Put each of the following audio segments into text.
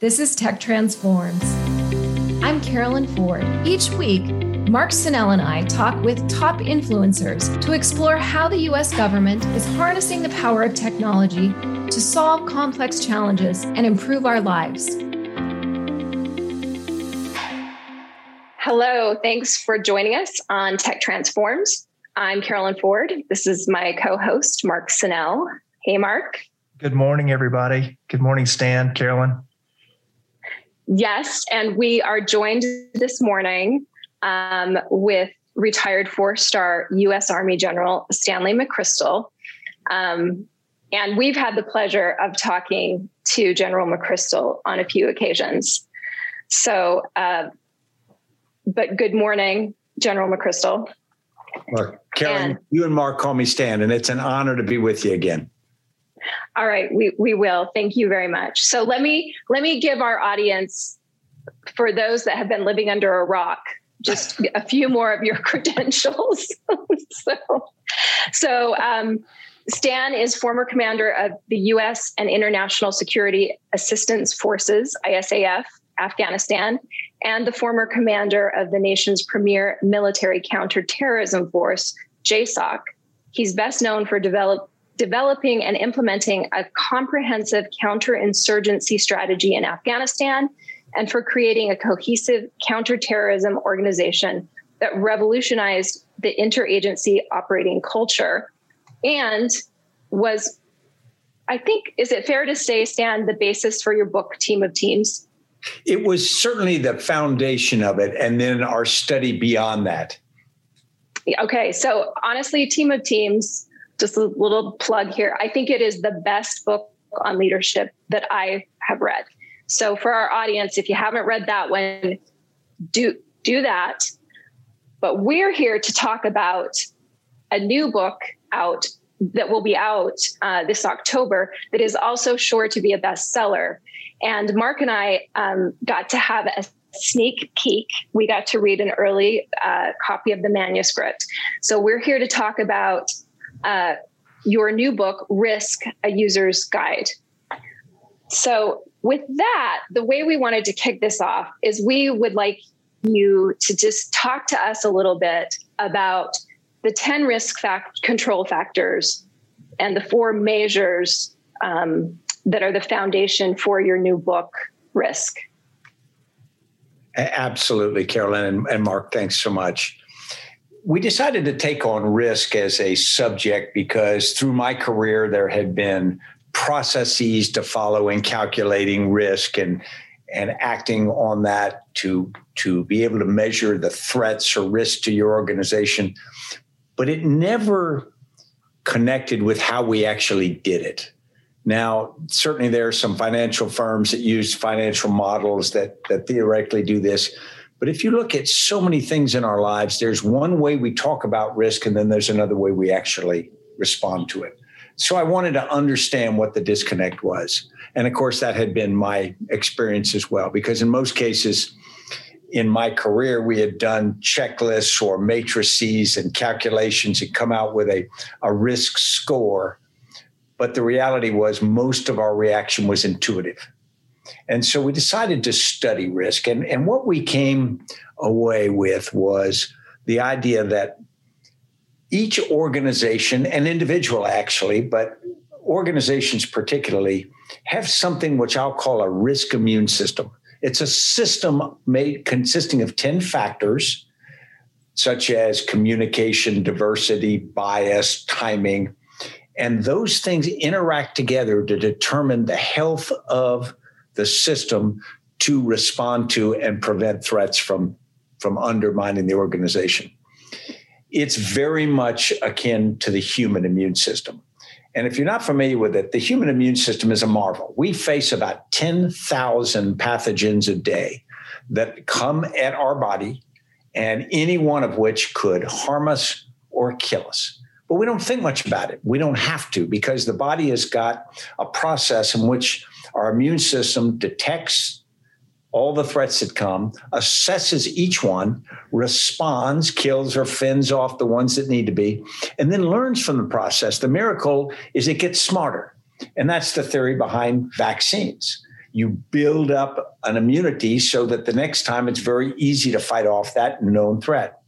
This is Tech Transforms. I'm Carolyn Ford. Each week, Mark Senell and I talk with top influencers to explore how the US government is harnessing the power of technology to solve complex challenges and improve our lives. Hello, thanks for joining us on Tech Transforms. I'm Carolyn Ford. This is my co host, Mark Senell. Hey, Mark. Good morning, everybody. Good morning, Stan, Carolyn. Yes, and we are joined this morning um, with retired four star U.S. Army General Stanley McChrystal. Um, and we've had the pleasure of talking to General McChrystal on a few occasions. So, uh, but good morning, General McChrystal. Look, Carolyn, and, you and Mark call me Stan, and it's an honor to be with you again. All right, we, we will. Thank you very much. So let me let me give our audience, for those that have been living under a rock, just a few more of your credentials. so, so um, Stan is former commander of the U.S. and International Security Assistance Forces (ISAF) Afghanistan, and the former commander of the nation's premier military counterterrorism force, JSOC. He's best known for develop, developing and implementing a comprehensive counterinsurgency strategy in Afghanistan and for creating a cohesive counterterrorism organization that revolutionized the interagency operating culture and was I think, is it fair to say, Stan, the basis for your book, Team of Teams? It was certainly the foundation of it, and then our study beyond that. Okay, so honestly, Team of Teams just a little plug here. I think it is the best book on leadership that I have read. So for our audience, if you haven't read that one, do do that. But we're here to talk about a new book out that will be out uh, this October that is also sure to be a bestseller. And Mark and I um, got to have a sneak peek. We got to read an early uh, copy of the manuscript. So we're here to talk about uh, your new book, Risk, a User's Guide. So, with that, the way we wanted to kick this off is we would like you to just talk to us a little bit about the 10 risk fact control factors and the four measures um, that are the foundation for your new book, Risk. Absolutely, Carolyn and, and Mark, thanks so much we decided to take on risk as a subject because through my career there had been processes to follow in calculating risk and and acting on that to to be able to measure the threats or risks to your organization. But it never connected with how we actually did it. Now certainly there are some financial firms that use financial models that that theoretically do this but if you look at so many things in our lives, there's one way we talk about risk, and then there's another way we actually respond to it. So I wanted to understand what the disconnect was. And of course, that had been my experience as well, because in most cases, in my career, we had done checklists or matrices and calculations and come out with a, a risk score. But the reality was, most of our reaction was intuitive. And so we decided to study risk. And, and what we came away with was the idea that each organization and individual actually, but organizations particularly, have something which I'll call a risk immune system. It's a system made consisting of 10 factors, such as communication, diversity, bias, timing. And those things interact together to determine the health of the system to respond to and prevent threats from, from undermining the organization. It's very much akin to the human immune system. And if you're not familiar with it, the human immune system is a marvel. We face about 10,000 pathogens a day that come at our body, and any one of which could harm us or kill us. But we don't think much about it. We don't have to because the body has got a process in which our immune system detects all the threats that come, assesses each one, responds, kills or fends off the ones that need to be, and then learns from the process. The miracle is it gets smarter. And that's the theory behind vaccines. You build up an immunity so that the next time it's very easy to fight off that known threat.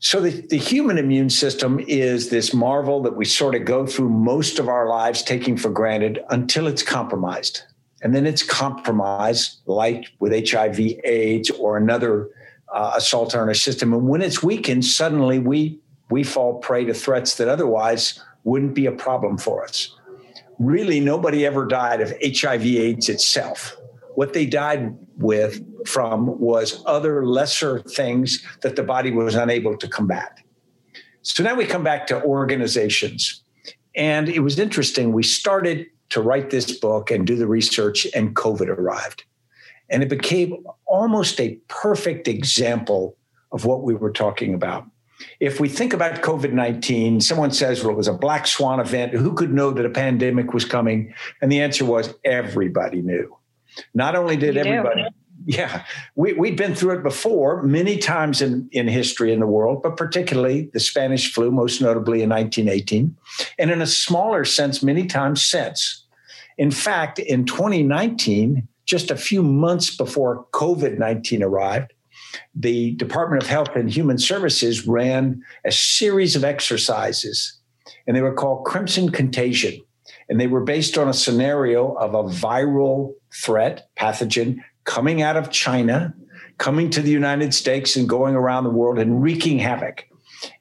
So, the, the human immune system is this marvel that we sort of go through most of our lives taking for granted until it's compromised. And then it's compromised, like with HIV, AIDS, or another uh, assault on our system. And when it's weakened, suddenly we we fall prey to threats that otherwise wouldn't be a problem for us. Really, nobody ever died of HIV AIDS itself. What they died with from was other lesser things that the body was unable to combat. So now we come back to organizations. And it was interesting. We started to write this book and do the research, and COVID arrived. And it became almost a perfect example of what we were talking about. If we think about COVID 19, someone says, well, it was a black swan event. Who could know that a pandemic was coming? And the answer was everybody knew. Not only did you everybody. Yeah, we, we'd been through it before many times in, in history in the world, but particularly the Spanish flu, most notably in 1918, and in a smaller sense, many times since. In fact, in 2019, just a few months before COVID 19 arrived, the Department of Health and Human Services ran a series of exercises, and they were called Crimson Contagion. And they were based on a scenario of a viral threat, pathogen, coming out of China, coming to the United States, and going around the world and wreaking havoc.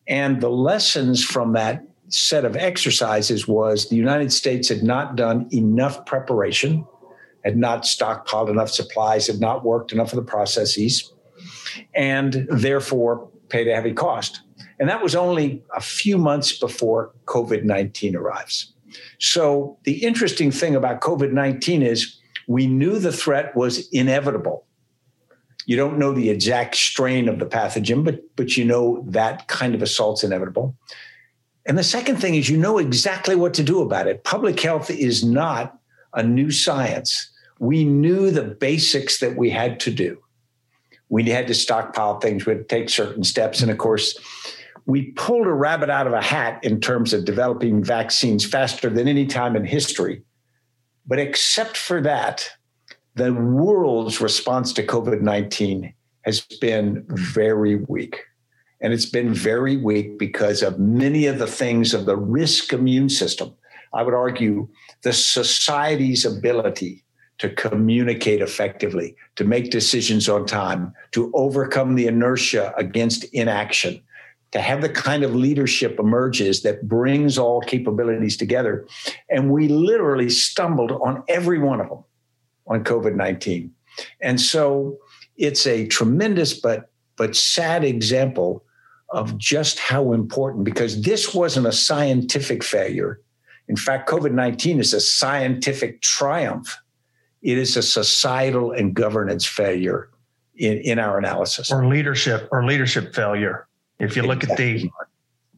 And the lessons from that set of exercises was the United States had not done enough preparation, had not stockpiled enough supplies, had not worked enough of the processes, and therefore paid a heavy cost. And that was only a few months before COVID 19 arrives. So the interesting thing about COVID 19 is we knew the threat was inevitable. You don't know the exact strain of the pathogen, but, but you know that kind of assault's inevitable. And the second thing is you know exactly what to do about it. Public health is not a new science. We knew the basics that we had to do. We had to stockpile things, we had to take certain steps. And of course, we pulled a rabbit out of a hat in terms of developing vaccines faster than any time in history. But except for that, the world's response to COVID 19 has been very weak. And it's been very weak because of many of the things of the risk immune system. I would argue the society's ability to communicate effectively, to make decisions on time, to overcome the inertia against inaction, to have the kind of leadership emerges that brings all capabilities together. And we literally stumbled on every one of them on COVID 19. And so it's a tremendous but but sad example of just how important, because this wasn't a scientific failure. In fact, COVID 19 is a scientific triumph. It is a societal and governance failure in, in our analysis. Or leadership, or leadership failure. If you look exactly. at the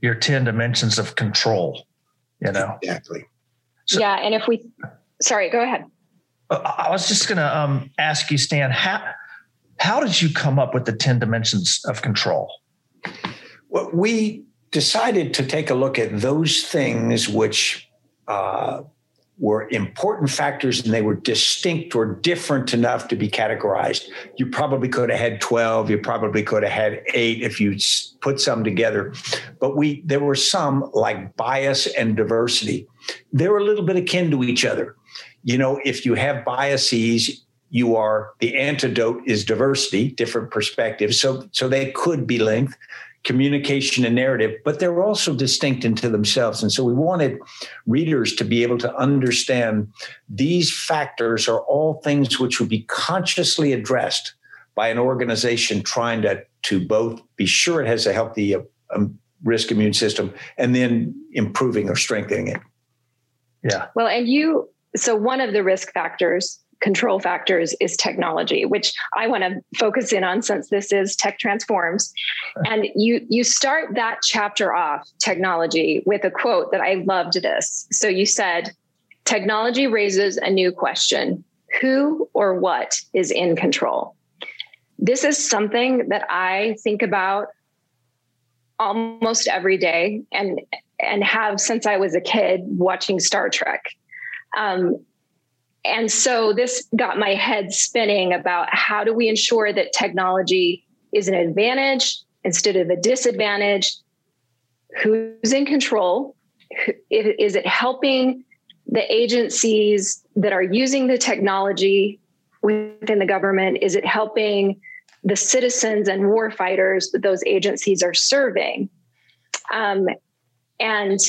your 10 dimensions of control, you know. Exactly. So, yeah. And if we sorry, go ahead. Uh, I was just gonna um, ask you, Stan, how how did you come up with the 10 dimensions of control? Well, we decided to take a look at those things which uh, were important factors and they were distinct or different enough to be categorized. You probably could have had 12, you probably could have had eight if you put some together. But we there were some like bias and diversity. They're a little bit akin to each other. You know, if you have biases, you are the antidote is diversity, different perspectives. So so they could be linked communication and narrative, but they're also distinct into themselves. And so we wanted readers to be able to understand these factors are all things which would be consciously addressed by an organization trying to, to both be sure it has a healthy uh, um, risk immune system and then improving or strengthening it. Yeah. Well, and you, so one of the risk factors control factors is technology, which I want to focus in on since this is Tech Transforms. And you you start that chapter off, technology, with a quote that I loved this. So you said, technology raises a new question. Who or what is in control? This is something that I think about almost every day and and have since I was a kid watching Star Trek. Um, and so this got my head spinning about how do we ensure that technology is an advantage instead of a disadvantage? Who's in control? Is it helping the agencies that are using the technology within the government? Is it helping the citizens and warfighters that those agencies are serving? Um, and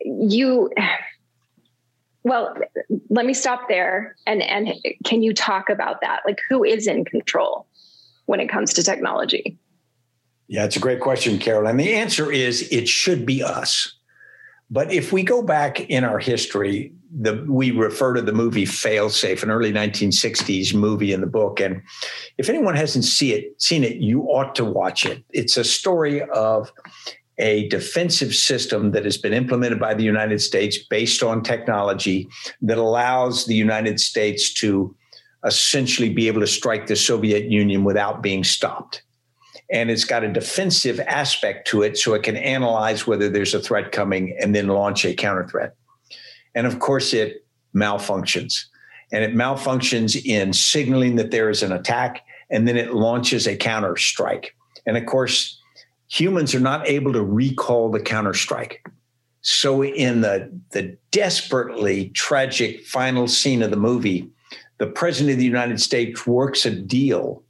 you well let me stop there and and can you talk about that? Like who is in control when it comes to technology? Yeah it's a great question carol. And the answer is it should be us. But if we go back in our history the we refer to the movie failsafe an early 1960s movie in the book. And if anyone hasn't see it seen it you ought to watch it. It's a story of a defensive system that has been implemented by the United States based on technology that allows the United States to essentially be able to strike the Soviet Union without being stopped. And it's got a defensive aspect to it so it can analyze whether there's a threat coming and then launch a counter threat. And of course, it malfunctions. And it malfunctions in signaling that there is an attack, and then it launches a counter strike. And of course, humans are not able to recall the counterstrike. So, in the, the desperately tragic final scene of the movie, the president of the United States works a deal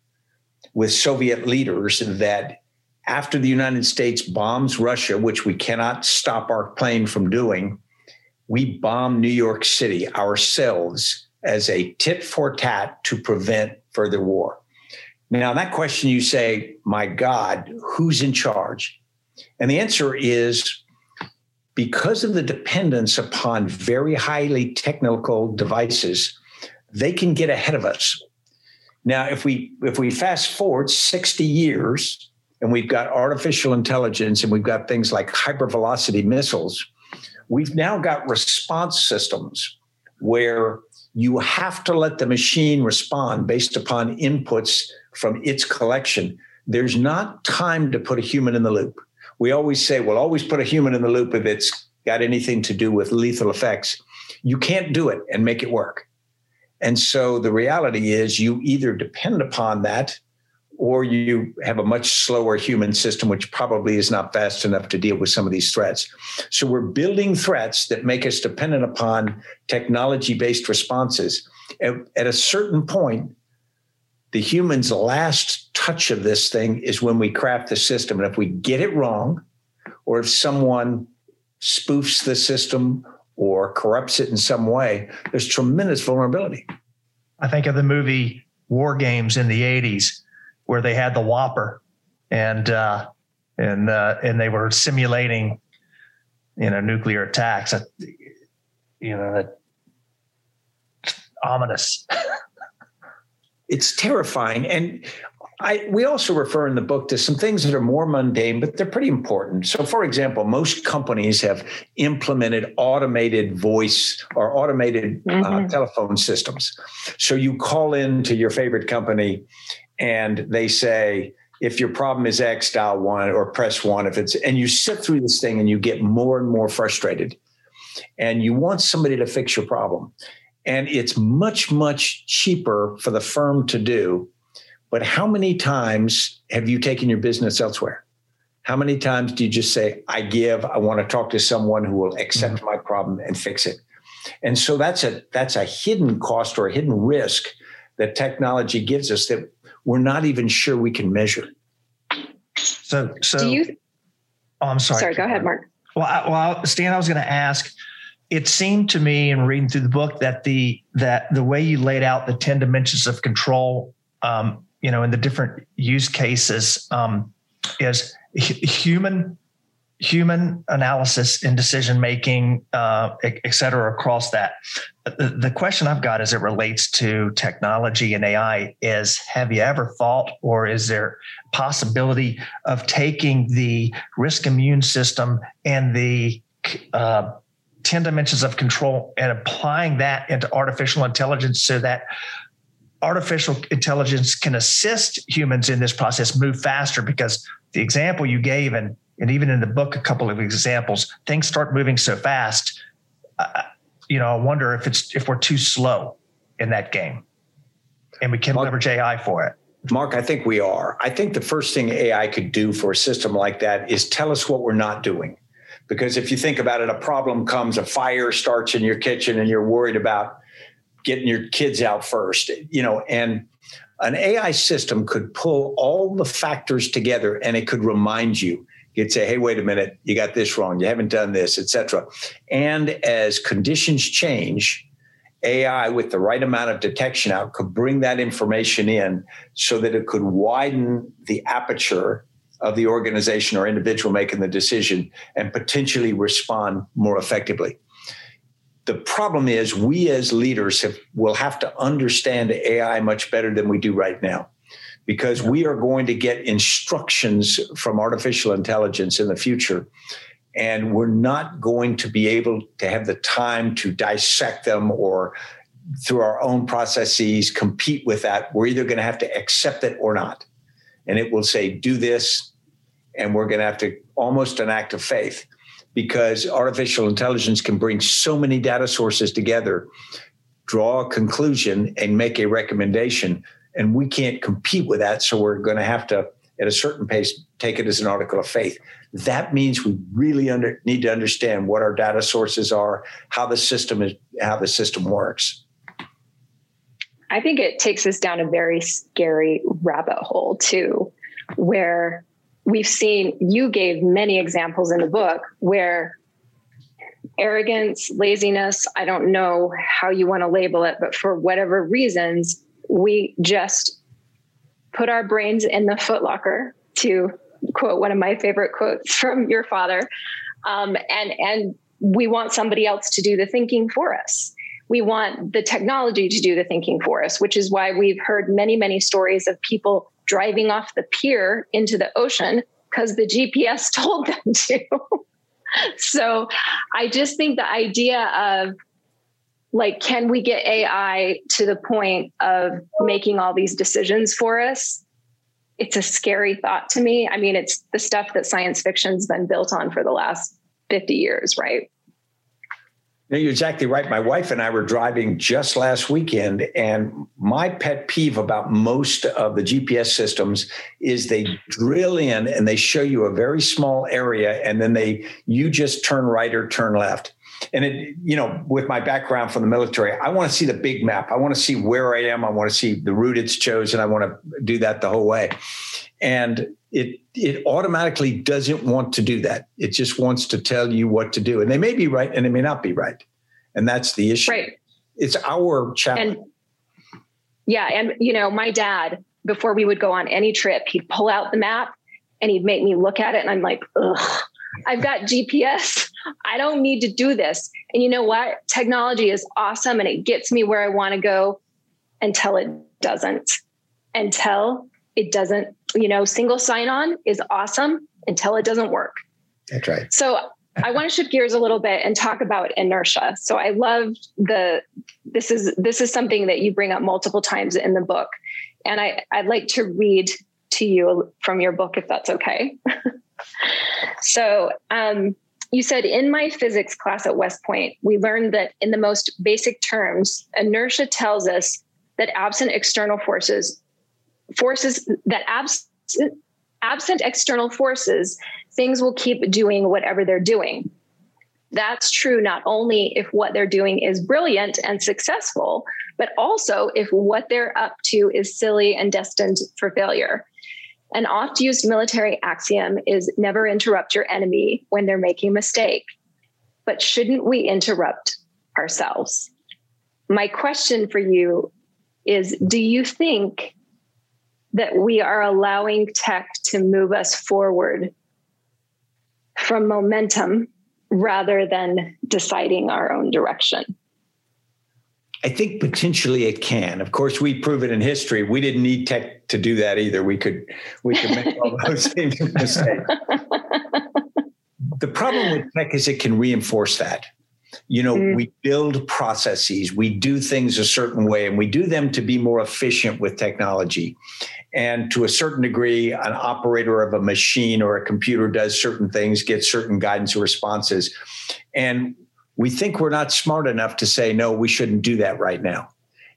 with Soviet leaders that after the United States bombs Russia, which we cannot stop our plane from doing, we bomb New York City ourselves as a tit for tat to prevent further war. Now, that question you say, my God, who's in charge? And the answer is because of the dependence upon very highly technical devices, they can get ahead of us. Now, if we if we fast forward 60 years and we've got artificial intelligence and we've got things like hypervelocity missiles, we've now got response systems where you have to let the machine respond based upon inputs from its collection. There's not time to put a human in the loop. We always say, we'll always put a human in the loop if it's got anything to do with lethal effects. You can't do it and make it work. And so the reality is you either depend upon that or you have a much slower human system, which probably is not fast enough to deal with some of these threats. So we're building threats that make us dependent upon technology based responses. At, at, a certain point, the human's last touch of this thing is when we craft the system. And if we get it wrong, or if someone spoofs the system or corrupts it in some way, there's tremendous vulnerability. I think of the movie War Games in the 80s, where they had the WOPR and, uh, and, uh, and they were simulating, you know, nuclear attacks. You know, that ominous. it's terrifying. And I, we also refer in the book to some things that are more mundane, but they're pretty important. So, for example, most companies have implemented automated voice or automated uh, mm-hmm. uh, telephone systems. So, you call in to your favorite company and they say, if your problem is X, dial one or press one. If it's, and you sit through this thing and you get more and more frustrated and you want somebody to fix your problem and it's much much cheaper for the firm to do. But how many times have you taken your business elsewhere? How many times do you just say i give i want to talk to someone who will accept mm-hmm. my problem and fix it? And so that's a that's a hidden cost or a hidden risk that technology gives us that we're not even sure we can measure. So so do you oh i'm sorry. Sorry go ahead mark. Well I, well stan i was going to ask it seemed to me in reading through the book that the that the way you laid out the 10 dimensions of control um, you know in the different use cases um, is human human analysis and decision making uh, et cetera across that. The, the question i've got as it relates to technology and ai is have you ever thought or is there possibility of taking the risk immune system and the uh, 10 dimensions of control and applying that into artificial intelligence so that artificial intelligence can assist humans in this process move faster because the example you gave and and even in the book a couple of examples things start moving so fast uh, you know, I wonder if it's if we're too slow in that game, and we can Mark, leverage AI for it. Mark, I think we are. I think the first thing AI could do for a system like that is tell us what we're not doing. Because if you think about it, a problem comes, a fire starts in your kitchen, and you're worried about getting your kids out first, you know, and an AI system could pull all the factors together and it could remind you. You'd say, "Hey, wait a minute, you got this wrong. You haven't done this, etc." And as conditions change, AI with the right amount of detection out could bring that information in so that it could widen the aperture of the organization or individual making the decision and potentially respond more effectively. The problem is we as leaders have, will have to understand AI much better than we do right now because we are going to get instructions from artificial intelligence in the future and we're not going to be able to have the time to dissect them or through our own processes compete with that we're either going to have to accept it or not and it will say do this and we're going to have to almost an act of faith because artificial intelligence can bring so many data sources together draw a conclusion and make a recommendation and we can't compete with that so we're going to have to at a certain pace take it as an article of faith. That means we really under, need to understand what our data sources are how the system is how the system works I think it takes us down a very scary rabbit hole too, where we've seen you gave many examples in the book where arrogance, laziness, I don't know how you want to label it, but for whatever reasons, we just put our brains in the footlocker to quote one of my favorite quotes from your father. Um, and and we want somebody else to do the thinking for us we want the technology to do the thinking for us, which is why we've heard many, many stories of people driving off the pier into the ocean because the GPS told them to. so I just think the idea of like, can we get AI to the point of making all these decisions for us? It's a scary thought to me. I mean, it's the stuff that science fiction's been built on for the last 50 years, right? You're exactly right. My wife and I were driving just last weekend, and my pet peeve about most of the GPS systems is they drill in and they show you a very small area, and then they you just turn right or turn left. And it, you know, with my background from the military, I want to see the big map. I want to see where I am. I want to see the route it's chosen. I want to do that the whole way. And it it automatically doesn't want to do that. It just wants to tell you what to do. And they may be right and they may not be right. And that's the issue. Right. It's our challenge. And yeah, and you know, my dad, before we would go on any trip, he'd pull out the map and he'd make me look at it and I'm like, ugh, I've got GPS. I don't need to do this. And you know what? Technology is awesome and it gets me where I want to go until it doesn't. Until it doesn't, you know, single sign on is awesome until it doesn't work. That's right. So I want to shift gears a little bit and talk about inertia. So I love the this is this is something that you bring up multiple times in the book. And I, I'd like to read to you from your book if that's okay. so um, you said in my physics class at West Point, we learned that in the most basic terms, inertia tells us that absent external forces, forces that absent, absent external forces, things will keep doing whatever they're doing. That's true not only if what they're doing is brilliant and successful, but also if what they're up to is silly and destined for failure. An oft used military axiom is never interrupt your enemy when they're making a mistake. But shouldn't we interrupt ourselves? My question for you is Do you think that we are allowing tech to move us forward from momentum rather than deciding our own direction. I think potentially it can. Of course, we prove it in history. We didn't need tech to do that either. We could we could make all those same mistakes. the problem with tech is it can reinforce that. You know, mm. we build processes, we do things a certain way, and we do them to be more efficient with technology. And to a certain degree, an operator of a machine or a computer does certain things, gets certain guidance or responses. And we think we're not smart enough to say, no, we shouldn't do that right now.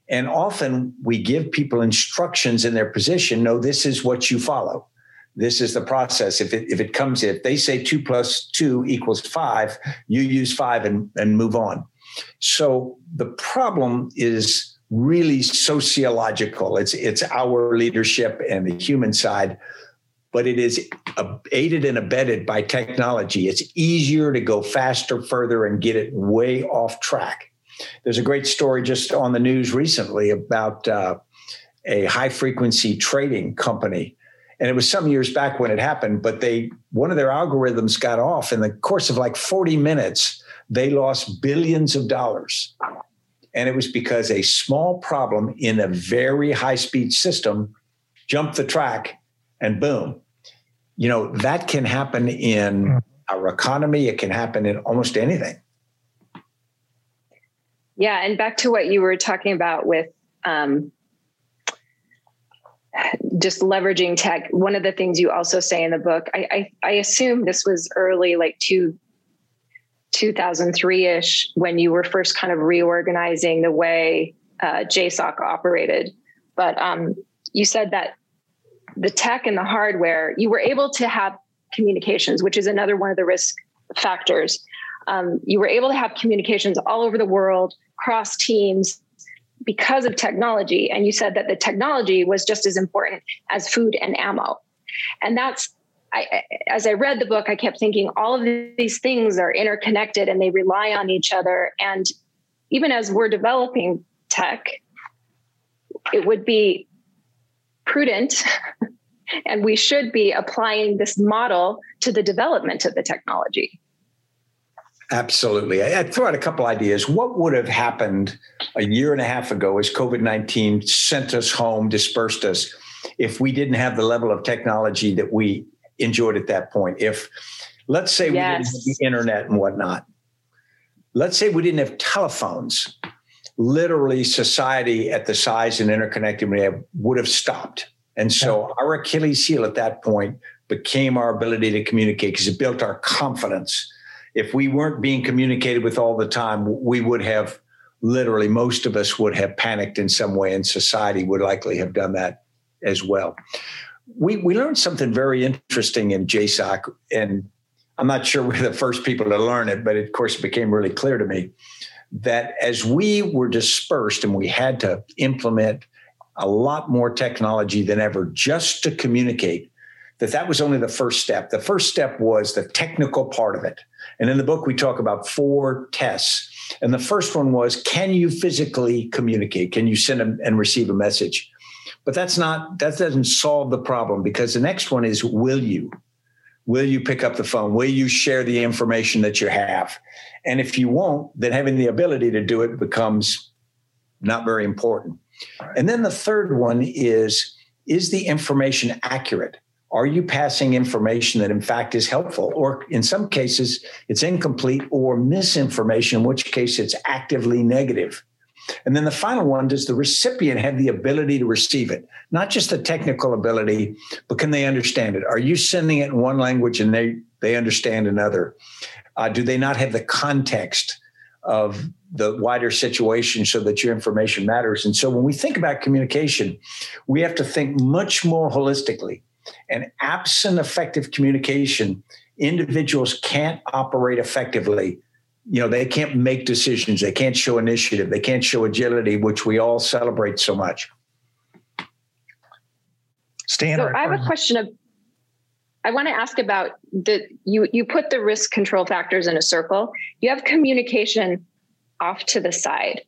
And often we give people instructions in their position no, this is what you follow. This is the process. If it, if it comes, if they say two plus two equals five, you use five and, and move on. So the problem is really sociological. It's, it's our leadership and the human side but it is aided and abetted by technology. It's easier to go faster, further, and get it way off track. There's a great story just on the news recently about uh, a high frequency trading company. And it was some years back when it happened, but they one of their algorithms got off in the course of like 40 minutes. They lost billions of dollars. And it was because a small problem in a very high speed system jumped the track and boom. You know, that can happen in hmm. our economy, it can happen in almost anything. Yeah, and back to what you were talking about with um, just leveraging tech. One of the things you also say in the book, I, I, I assume this was early, like two, 2003 ish, when you were first kind of reorganizing the way uh, JSOC operated. But um, you said that the tech and the hardware, you were able to have communications, which is another one of the risk factors. Um, you were able to have communications all over the world, cross teams, because of technology. And you said that the technology was just as important as food and ammo. And that's, I, as I read the book, I kept thinking all of these things are interconnected and they rely on each other. And even as we're developing tech, it would be prudent and we should be applying this model to the development of the technology. Absolutely. I'd throw out a couple ideas. What would have happened a year and a half ago as COVID 19 sent us home, dispersed us, if we didn't have the level of technology that we enjoyed at that point? If, let's say, yes. we didn't have the internet and whatnot, let's say we didn't have telephones, literally, society at the size and interconnected we have would have stopped. And so yeah. our Achilles heel at that point became our ability to communicate because it built our confidence. If we weren't being communicated with all the time, we would have literally, most of us would have panicked in some way, and society would likely have done that as well. We, we learned something very interesting in JSOC, and I'm not sure we're the first people to learn it, but of course, it became really clear to me that as we were dispersed and we had to implement a lot more technology than ever just to communicate that that was only the first step. The first step was the technical part of it. And in the book we talk about four tests. And the first one was can you physically communicate? Can you send and receive a message? But that's not that doesn't solve the problem because the next one is will you will you pick up the phone will you share the information that you have and if you won't then having the ability to do it becomes not very important and then the third one is is the information accurate? Are you passing information that in fact is helpful? Or in some cases, it's incomplete or misinformation, in which case it's actively negative. And then the final one does the recipient have the ability to receive it? Not just the technical ability, but can they understand it? Are you sending it in one language and they, they understand another? Uh, do they not have the context of the wider situation so that your information matters. And so when we think about communication, we have to think much more holistically. And absent effective communication, individuals can't operate effectively. You know, they can't make decisions, they can't show initiative, they can't show agility, which we all celebrate so much. Stan, so I have a question of I want to ask about the you you put the risk control factors in a circle. You have communication off to the side.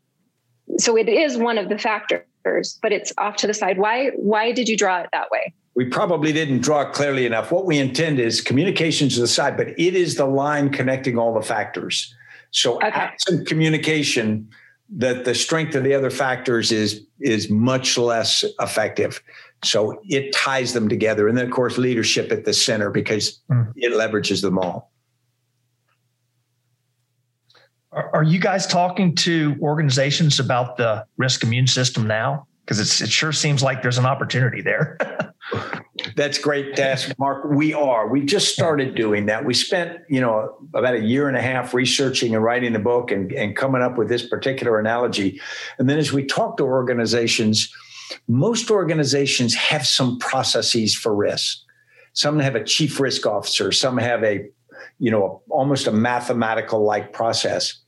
So it is one of the factors, but it's off to the side. Why why did you draw it that way? We probably didn't draw it clearly enough. What we intend is communication to the side, but it is the line connecting all the factors. So okay. absent communication, that the strength of the other factors is is much less effective. So it ties them together. And then of course leadership at the center because mm. it leverages them all. Are, you guys talking to organizations about the risk immune system now? Because it sure seems like there's an opportunity there. That's great Mark. We are. We just started doing that. We spent, you know, about a year and a half researching and writing the book and, and coming up with this particular analogy. And then as we talk to organizations, most organizations have some processes for risk. Some have a chief risk officer, some have a, you know, almost a mathematical like process.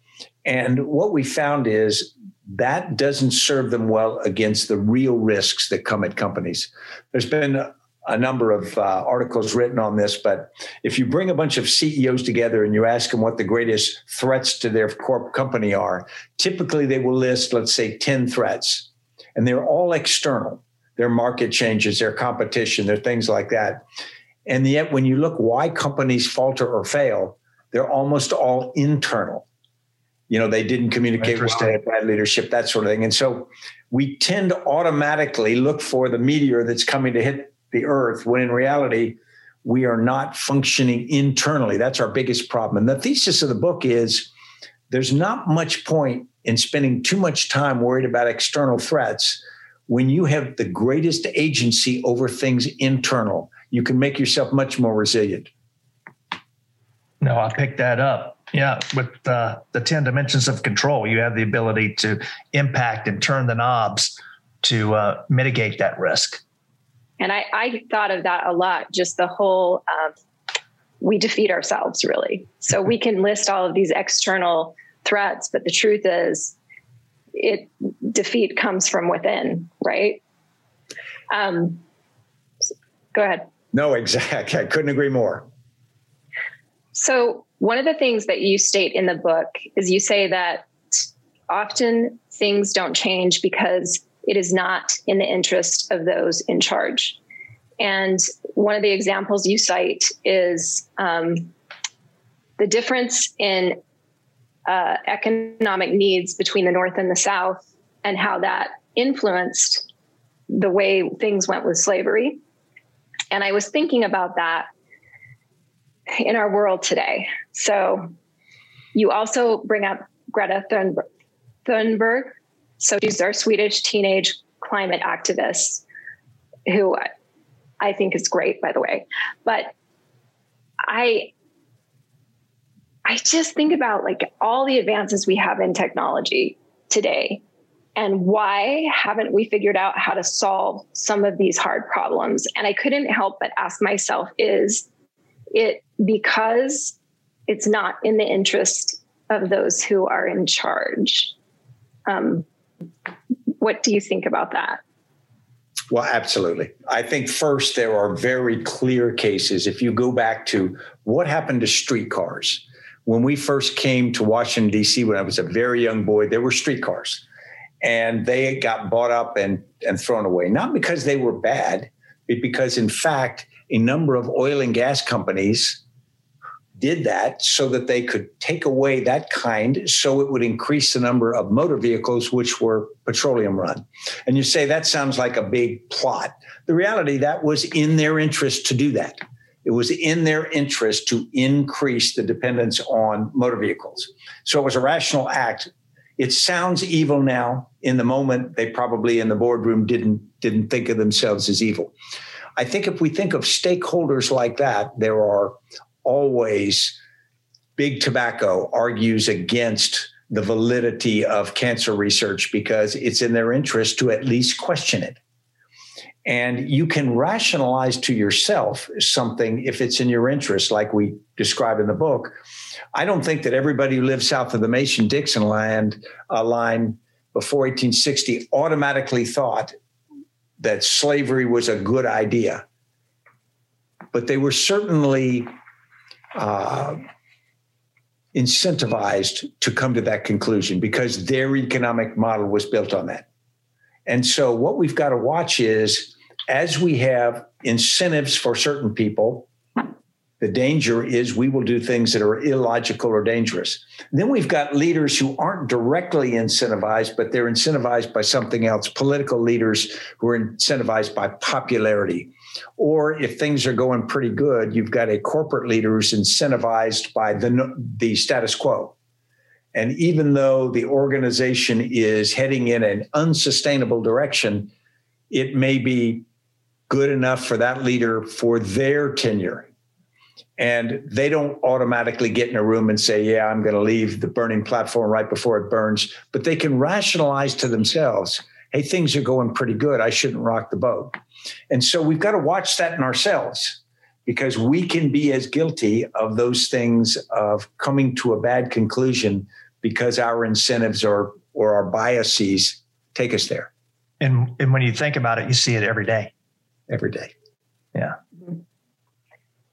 And what we found is that doesn't serve them well against the real risks that come at companies. There's been a number of uh, articles written on this, but if you bring a bunch of CEOs together and you ask them what the greatest threats to their corp company are, typically they will list, let's say, 10 threats, and they're all external. Their market changes, their competition, their things like that. And yet, when you look why companies falter or fail, they're almost all internal. You know, they didn't communicate well, they had bad leadership, that sort of thing. And so we tend to automatically look for the meteor that's coming to hit the earth when in reality, we are not functioning internally. That's our biggest problem. And the thesis of the book is there's not much point in spending too much time worried about external threats when you have the greatest agency over things internal. You can make yourself much more resilient. No, I picked that up. Yeah, with uh, the 10 dimensions of control, you have the ability to impact and turn the knobs to uh, mitigate that risk. And I, I thought of that a lot, just the whole um, we defeat ourselves, really. So we can list all of these external threats, but the truth is, it defeat comes from within, right? Um, go ahead. No, exactly. I couldn't agree more. So, one of the things that you state in the book is you say that often things don't change because it is not in the interest of those in charge. And one of the examples you cite is um, the difference in uh, economic needs between the North and the South, and how that influenced the way things went with slavery. And I was thinking about that in our world today. So you also bring up Greta Thunberg, so these are Swedish teenage climate activists who I think is great, by the way. But I I just think about like all the advances we have in technology today and why haven't we figured out how to solve some of these hard problems? And I couldn't help but ask myself is it because it's not in the interest of those who are in charge? Um, what do you think about that? Well, absolutely. I think first, there are very clear cases. If you go back to what happened to streetcars, when we first came to Washington, D.C., when I was a very young boy, there were streetcars and they got bought up and, and thrown away, not because they were bad, but because, in fact, a number of oil and gas companies did that so that they could take away that kind so it would increase the number of motor vehicles which were petroleum run. And you say that sounds like a big plot. The reality that was in their interest to do that. It was in their interest to increase the dependence on motor vehicles. So it was a rational act. It sounds evil now. In the moment, they probably in the boardroom didn't didn't think of themselves as evil. I think if we think of stakeholders like that, there are always big tobacco argues against the validity of cancer research because it's in their interest to at least question it. And you can rationalize to yourself something if it's in your interest, like we describe in the book. I don't think that everybody who lived south of the Mason Dixon land uh, line before 1860 automatically thought that slavery was a good idea. But they were certainly uh, incentivized to come to that conclusion because their economic model was built on that. And so, what we've got to watch is as we have incentives for certain people, the danger is we will do things that are illogical or dangerous. Then we've got leaders who aren't directly incentivized, but they're incentivized by something else, political leaders who are incentivized by popularity or if things are going pretty good, you've got a corporate leader who's incentivized by the, the status quo. And even though the organization is heading in an unsustainable direction, it may be good enough for that leader for their tenure. And they don't automatically get in a room and say, Yeah, I'm going to leave the burning platform right before it burns. But they can rationalize to themselves, Hey, things are going pretty good. I shouldn't rock the boat. And so we've got to watch that in ourselves because we can be as guilty of those things of coming to a bad conclusion because our incentives or or our biases take us there. And and when you think about it, you see it every day. Every day. Yeah. Mm-hmm.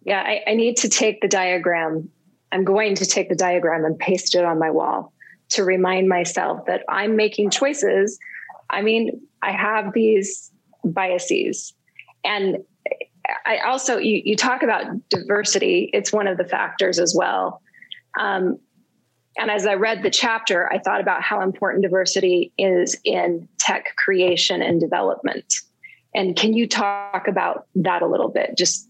Yeah, I, I need to take the diagram. I'm going to take the diagram and paste it on my wall to remind myself that I'm making choices. I mean, I have these biases. And I also, you, you talk about diversity, it's one of the factors as well. Um, and as I read the chapter, I thought about how important diversity is in tech creation and development. And can you talk about that a little bit? Just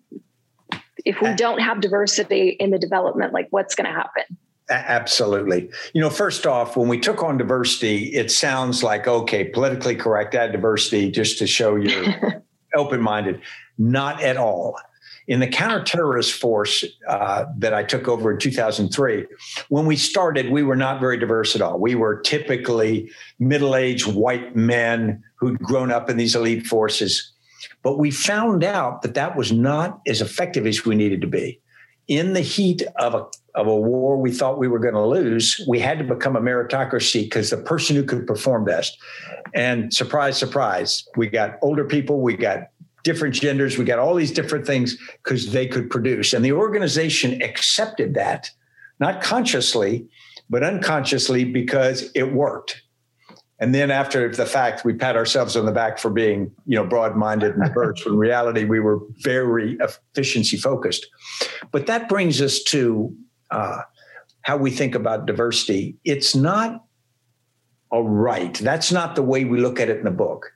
if we don't have diversity in the development, like what's going to happen? Absolutely. You know, first off, when we took on diversity, it sounds like, okay, politically correct, add diversity just to show you're open minded. Not at all. In the counterterrorist force uh, that I took over in 2003, when we started, we were not very diverse at all. We were typically middle aged white men who'd grown up in these elite forces. But we found out that that was not as effective as we needed to be. In the heat of a, of a war we thought we were going to lose, we had to become a meritocracy because the person who could perform best. And surprise, surprise, we got older people, we got different genders, we got all these different things because they could produce. And the organization accepted that, not consciously, but unconsciously because it worked. And then after the fact, we pat ourselves on the back for being, you know, broad-minded and diverse. when in reality, we were very efficiency focused. But that brings us to uh, how we think about diversity. It's not a right. That's not the way we look at it in the book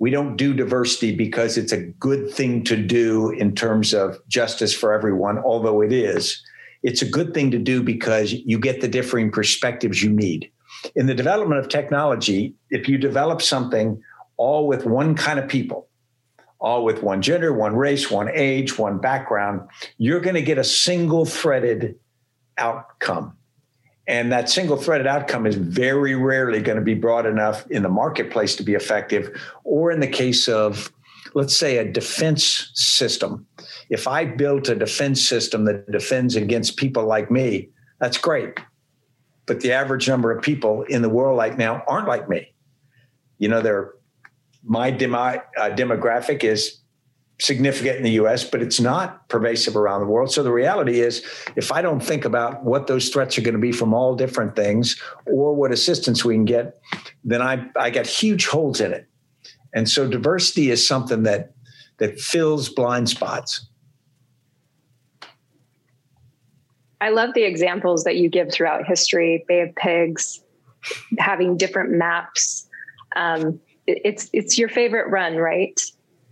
we don't do diversity because it's a good thing to do in terms of justice for everyone, although it is. It's a good thing to do because you get the differing perspectives you need. In the development of technology, if you develop something all with one kind of people, all with one gender, one race, one age, one background, you're going to get a single threaded outcome. And that single threaded outcome is very rarely going to be broad enough in the marketplace to be effective. Or in the case of, let's say, a defense system. If I built a defense system that defends against people like me, that's great. But the average number of people in the world right now aren't like me. You know, they're my uh, demographic is significant in the US, but it's not pervasive around the world. So the reality is, if I don't think about what those threats are going to be from all different things or what assistance we can get, then I, I got huge holes in it. And so diversity is something that that fills blind spots. I love the examples that you give throughout history, Bay of Pigs, having different maps. Um, it's it's your favorite run, right?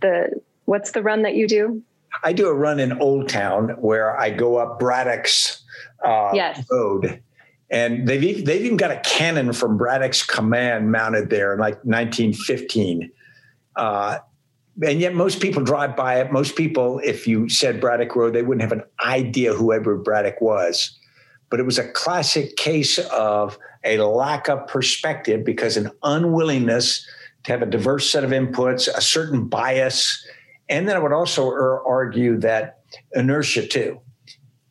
The What's the run that you do? I do a run in Old Town where I go up Braddock's uh, yes. road. And they've, they've even got a cannon from Braddock's command mounted there in like 1915. Uh, and yet most people drive by it. Most people, if you said Braddock Road, they wouldn't have an idea who Edward Braddock was. But it was a classic case of a lack of perspective because an unwillingness to have a diverse set of inputs, a certain bias, and then I would also argue that inertia too.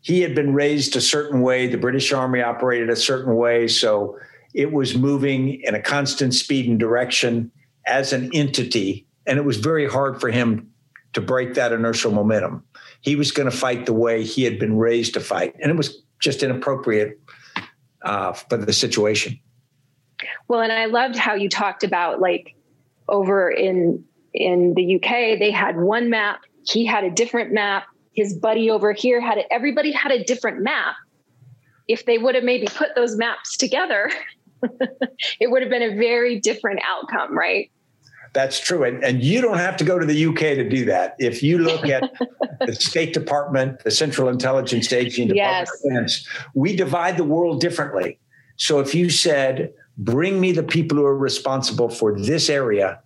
He had been raised a certain way, the British Army operated a certain way. So it was moving in a constant speed and direction as an entity. And it was very hard for him to break that inertial momentum. He was going to fight the way he had been raised to fight. And it was just inappropriate uh, for the situation. Well, and I loved how you talked about like over in in the UK, they had one map. He had a different map. His buddy over here had it. Everybody had a different map. If they would have maybe put those maps together, it would have been a very different outcome, right? That's true. And, and you don't have to go to the UK to do that. If you look at the State Department, the Central Intelligence Agency, Department yes. Defense, we divide the world differently. So if you said, bring me the people who are responsible for this area,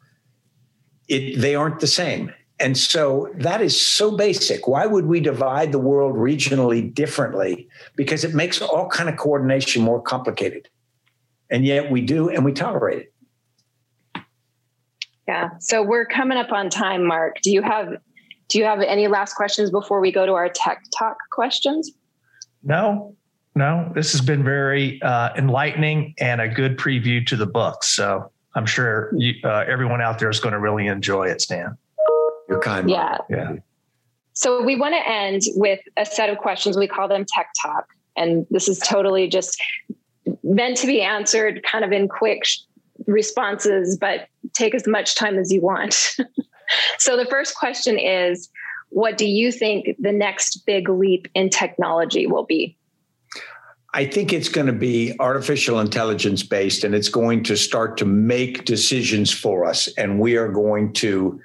it, they aren't the same. And so that is so basic. Why would we divide the world regionally differently? Because it makes all kind of coordination more complicated. And yet we do and we tolerate it. Yeah. So we're coming up on time, Mark. Do you have do you have any last questions before we go to our tech talk questions? No, no. This has been very uh, enlightening and a good preview to the book. So I'm sure you, uh, everyone out there is going to really enjoy it, Stan. You're kind. Yeah. Yeah. So we want to end with a set of questions. We call them tech talk. And this is totally just meant to be answered kind of in quick responses, but take as much time as you want. so the first question is what do you think the next big leap in technology will be? I think it's going to be artificial intelligence based and it's going to start to make decisions for us. And we are going to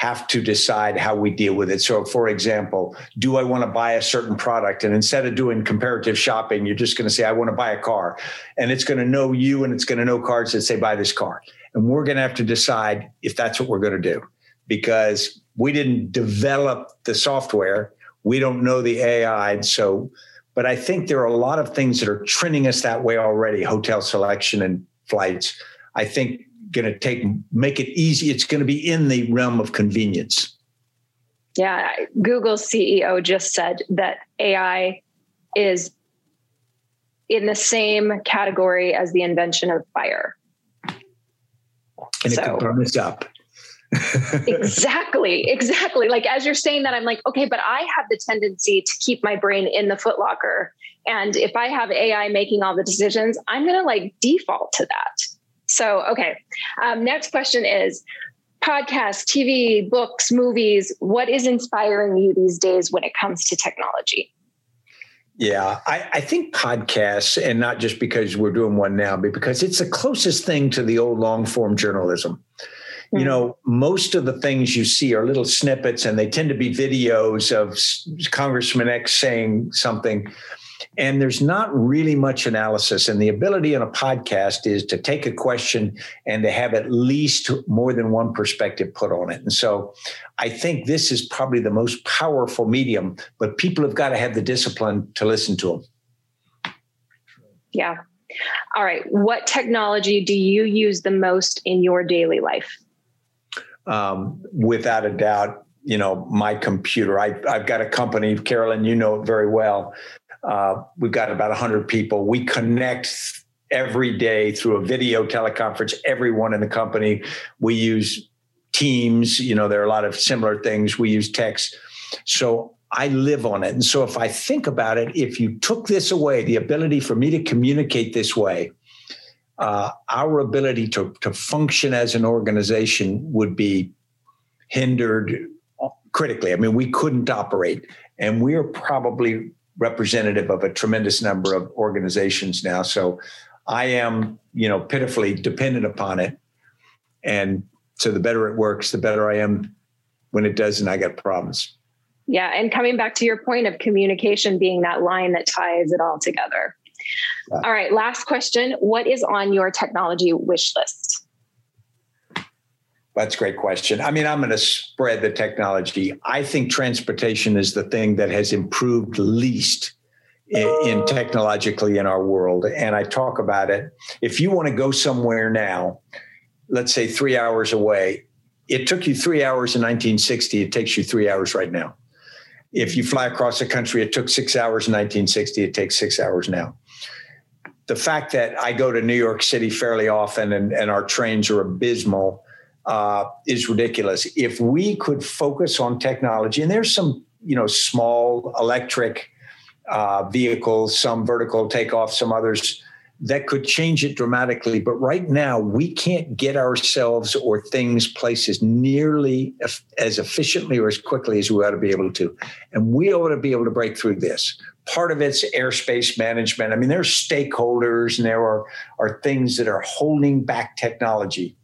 have to decide how we deal with it. So, for example, do I want to buy a certain product? And instead of doing comparative shopping, you're just going to say, I want to buy a car. And it's going to know you and it's going to know cars that say, buy this car. And we're going to have to decide if that's what we're going to do because we didn't develop the software. We don't know the AI. So, but I think there are a lot of things that are trending us that way already hotel selection and flights. I think going to take make it easy. It's going to be in the realm of convenience. Yeah, Google's CEO just said that AI is in the same category as the invention of fire. And so, it could burn us up. exactly, exactly. Like as you're saying that, I'm like, okay, but I have the tendency to keep my brain in the footlocker. And if I have AI making all the decisions, I'm going to like default to that. So, okay. Um, next question is podcasts, TV, books, movies. What is inspiring you these days when it comes to technology? Yeah, I, I, think podcasts, and not just because we're doing one now, but because it's the closest thing to the old long form journalism. Mm-hmm. You hmm. know, most of the things you see are little snippets, and they tend to be videos of Congressman X saying something and there's not really much analysis. And the ability in a podcast is to take a question and to have at least more than one perspective put on it. And so I think this is probably the most powerful medium, but people have got to have the discipline to listen to them. Yeah. All right. What technology do you use the most in your daily life? Um, without a doubt, you know, my computer. I, have got a company, Carolyn, you know it very well, uh, we've got about 100 people. We connect every day through a video teleconference, everyone in the company. We use Teams, you know, there are a lot of similar things. We use text. So I live on it. And so if I think about it, if you took this away, the ability for me to communicate this way, uh, our ability to, to function as an organization would be hindered critically. I mean, we couldn't operate. And we're probably representative of a tremendous number of organizations now. So I am, you know, pitifully dependent upon it. And so the better it works, the better I am when it doesn't, I got problems. Yeah. And coming back to your point of communication being that line that ties it all together. Yeah. All right. Last question. What is on your technology wish list? That's a great question. I mean, I'm going to spread the technology. I think transportation is the thing that has improved least in, in, technologically in our world. And I talk about it. If you want to go somewhere now, let's say three hours away, it took you three hours in 1960. It takes you three hours right now. If you fly across the country, it took six hours in 1960. It takes six hours now. The fact that I go to New York City fairly often and, and our trains are abysmal uh, is ridiculous. If we could focus on technology, and there's some, you know, small electric uh, vehicles, some vertical takeoff, some others that could change it dramatically. But right now, we can't get ourselves or things places nearly as efficiently or as quickly as we ought to be able to. And we ought to be able to break through this. Part of it's airspace management. I mean, there are stakeholders and there are, are things that are holding back technology.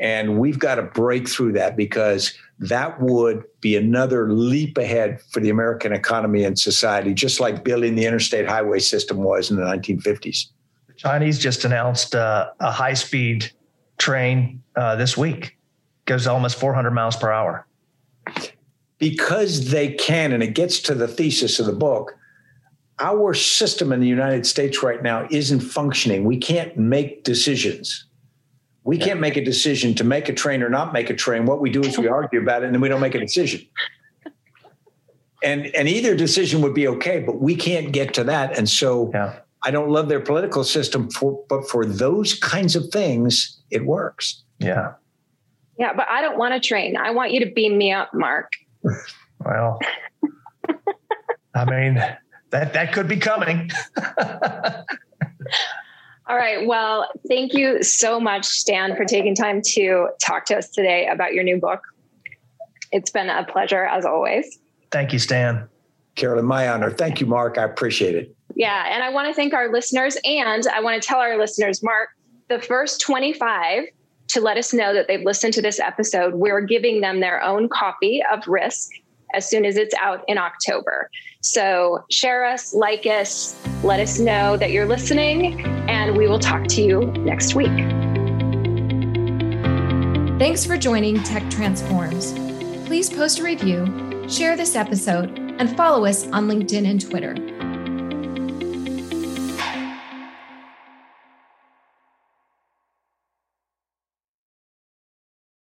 And we've got to break through that because that would be another leap ahead for the American economy and society, just like building the interstate highway system was in the 1950s. The Chinese just announced uh, a high speed train uh, this week, goes almost 400 miles per hour. because they can, and it gets to the thesis of the book. Our system in the United States right now isn't functioning. We can't make decisions. We can't make a decision to make a train or not make a train. What we do is we argue about it and then we don't make a decision. And and either decision would be okay, but we can't get to that. And so yeah. I don't love their political system for but for those kinds of things, it works. Yeah. Yeah, but I don't want to train. I want you to beam me up, Mark. Well, I mean, that that could be coming. All right. Well, thank you so much, Stan, for taking time to talk to us today about your new book. It's been a pleasure as always. Thank you, Stan. Carolyn, my honor. Thank you, Mark. I appreciate it. Yeah. And I want to thank our listeners. And I want to tell our listeners, Mark, the first 25 to let us know that they've listened to this episode, we're giving them their own copy of Risk as soon as it's out in October. So share us, like us, let us know that you're listening, and we will talk to you next week. Thanks for joining Tech Transforms. Please post a review, share this episode, and follow us on LinkedIn and Twitter.